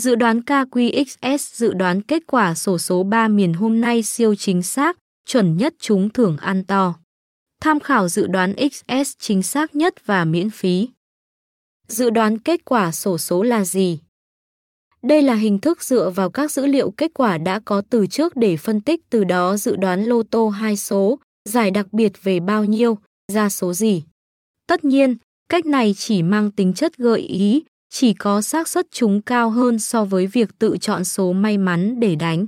Dự đoán KQXS dự đoán kết quả sổ số 3 miền hôm nay siêu chính xác, chuẩn nhất chúng thưởng ăn to. Tham khảo dự đoán XS chính xác nhất và miễn phí. Dự đoán kết quả sổ số là gì? Đây là hình thức dựa vào các dữ liệu kết quả đã có từ trước để phân tích từ đó dự đoán lô tô hai số, giải đặc biệt về bao nhiêu, ra số gì. Tất nhiên, cách này chỉ mang tính chất gợi ý, chỉ có xác suất chúng cao hơn so với việc tự chọn số may mắn để đánh.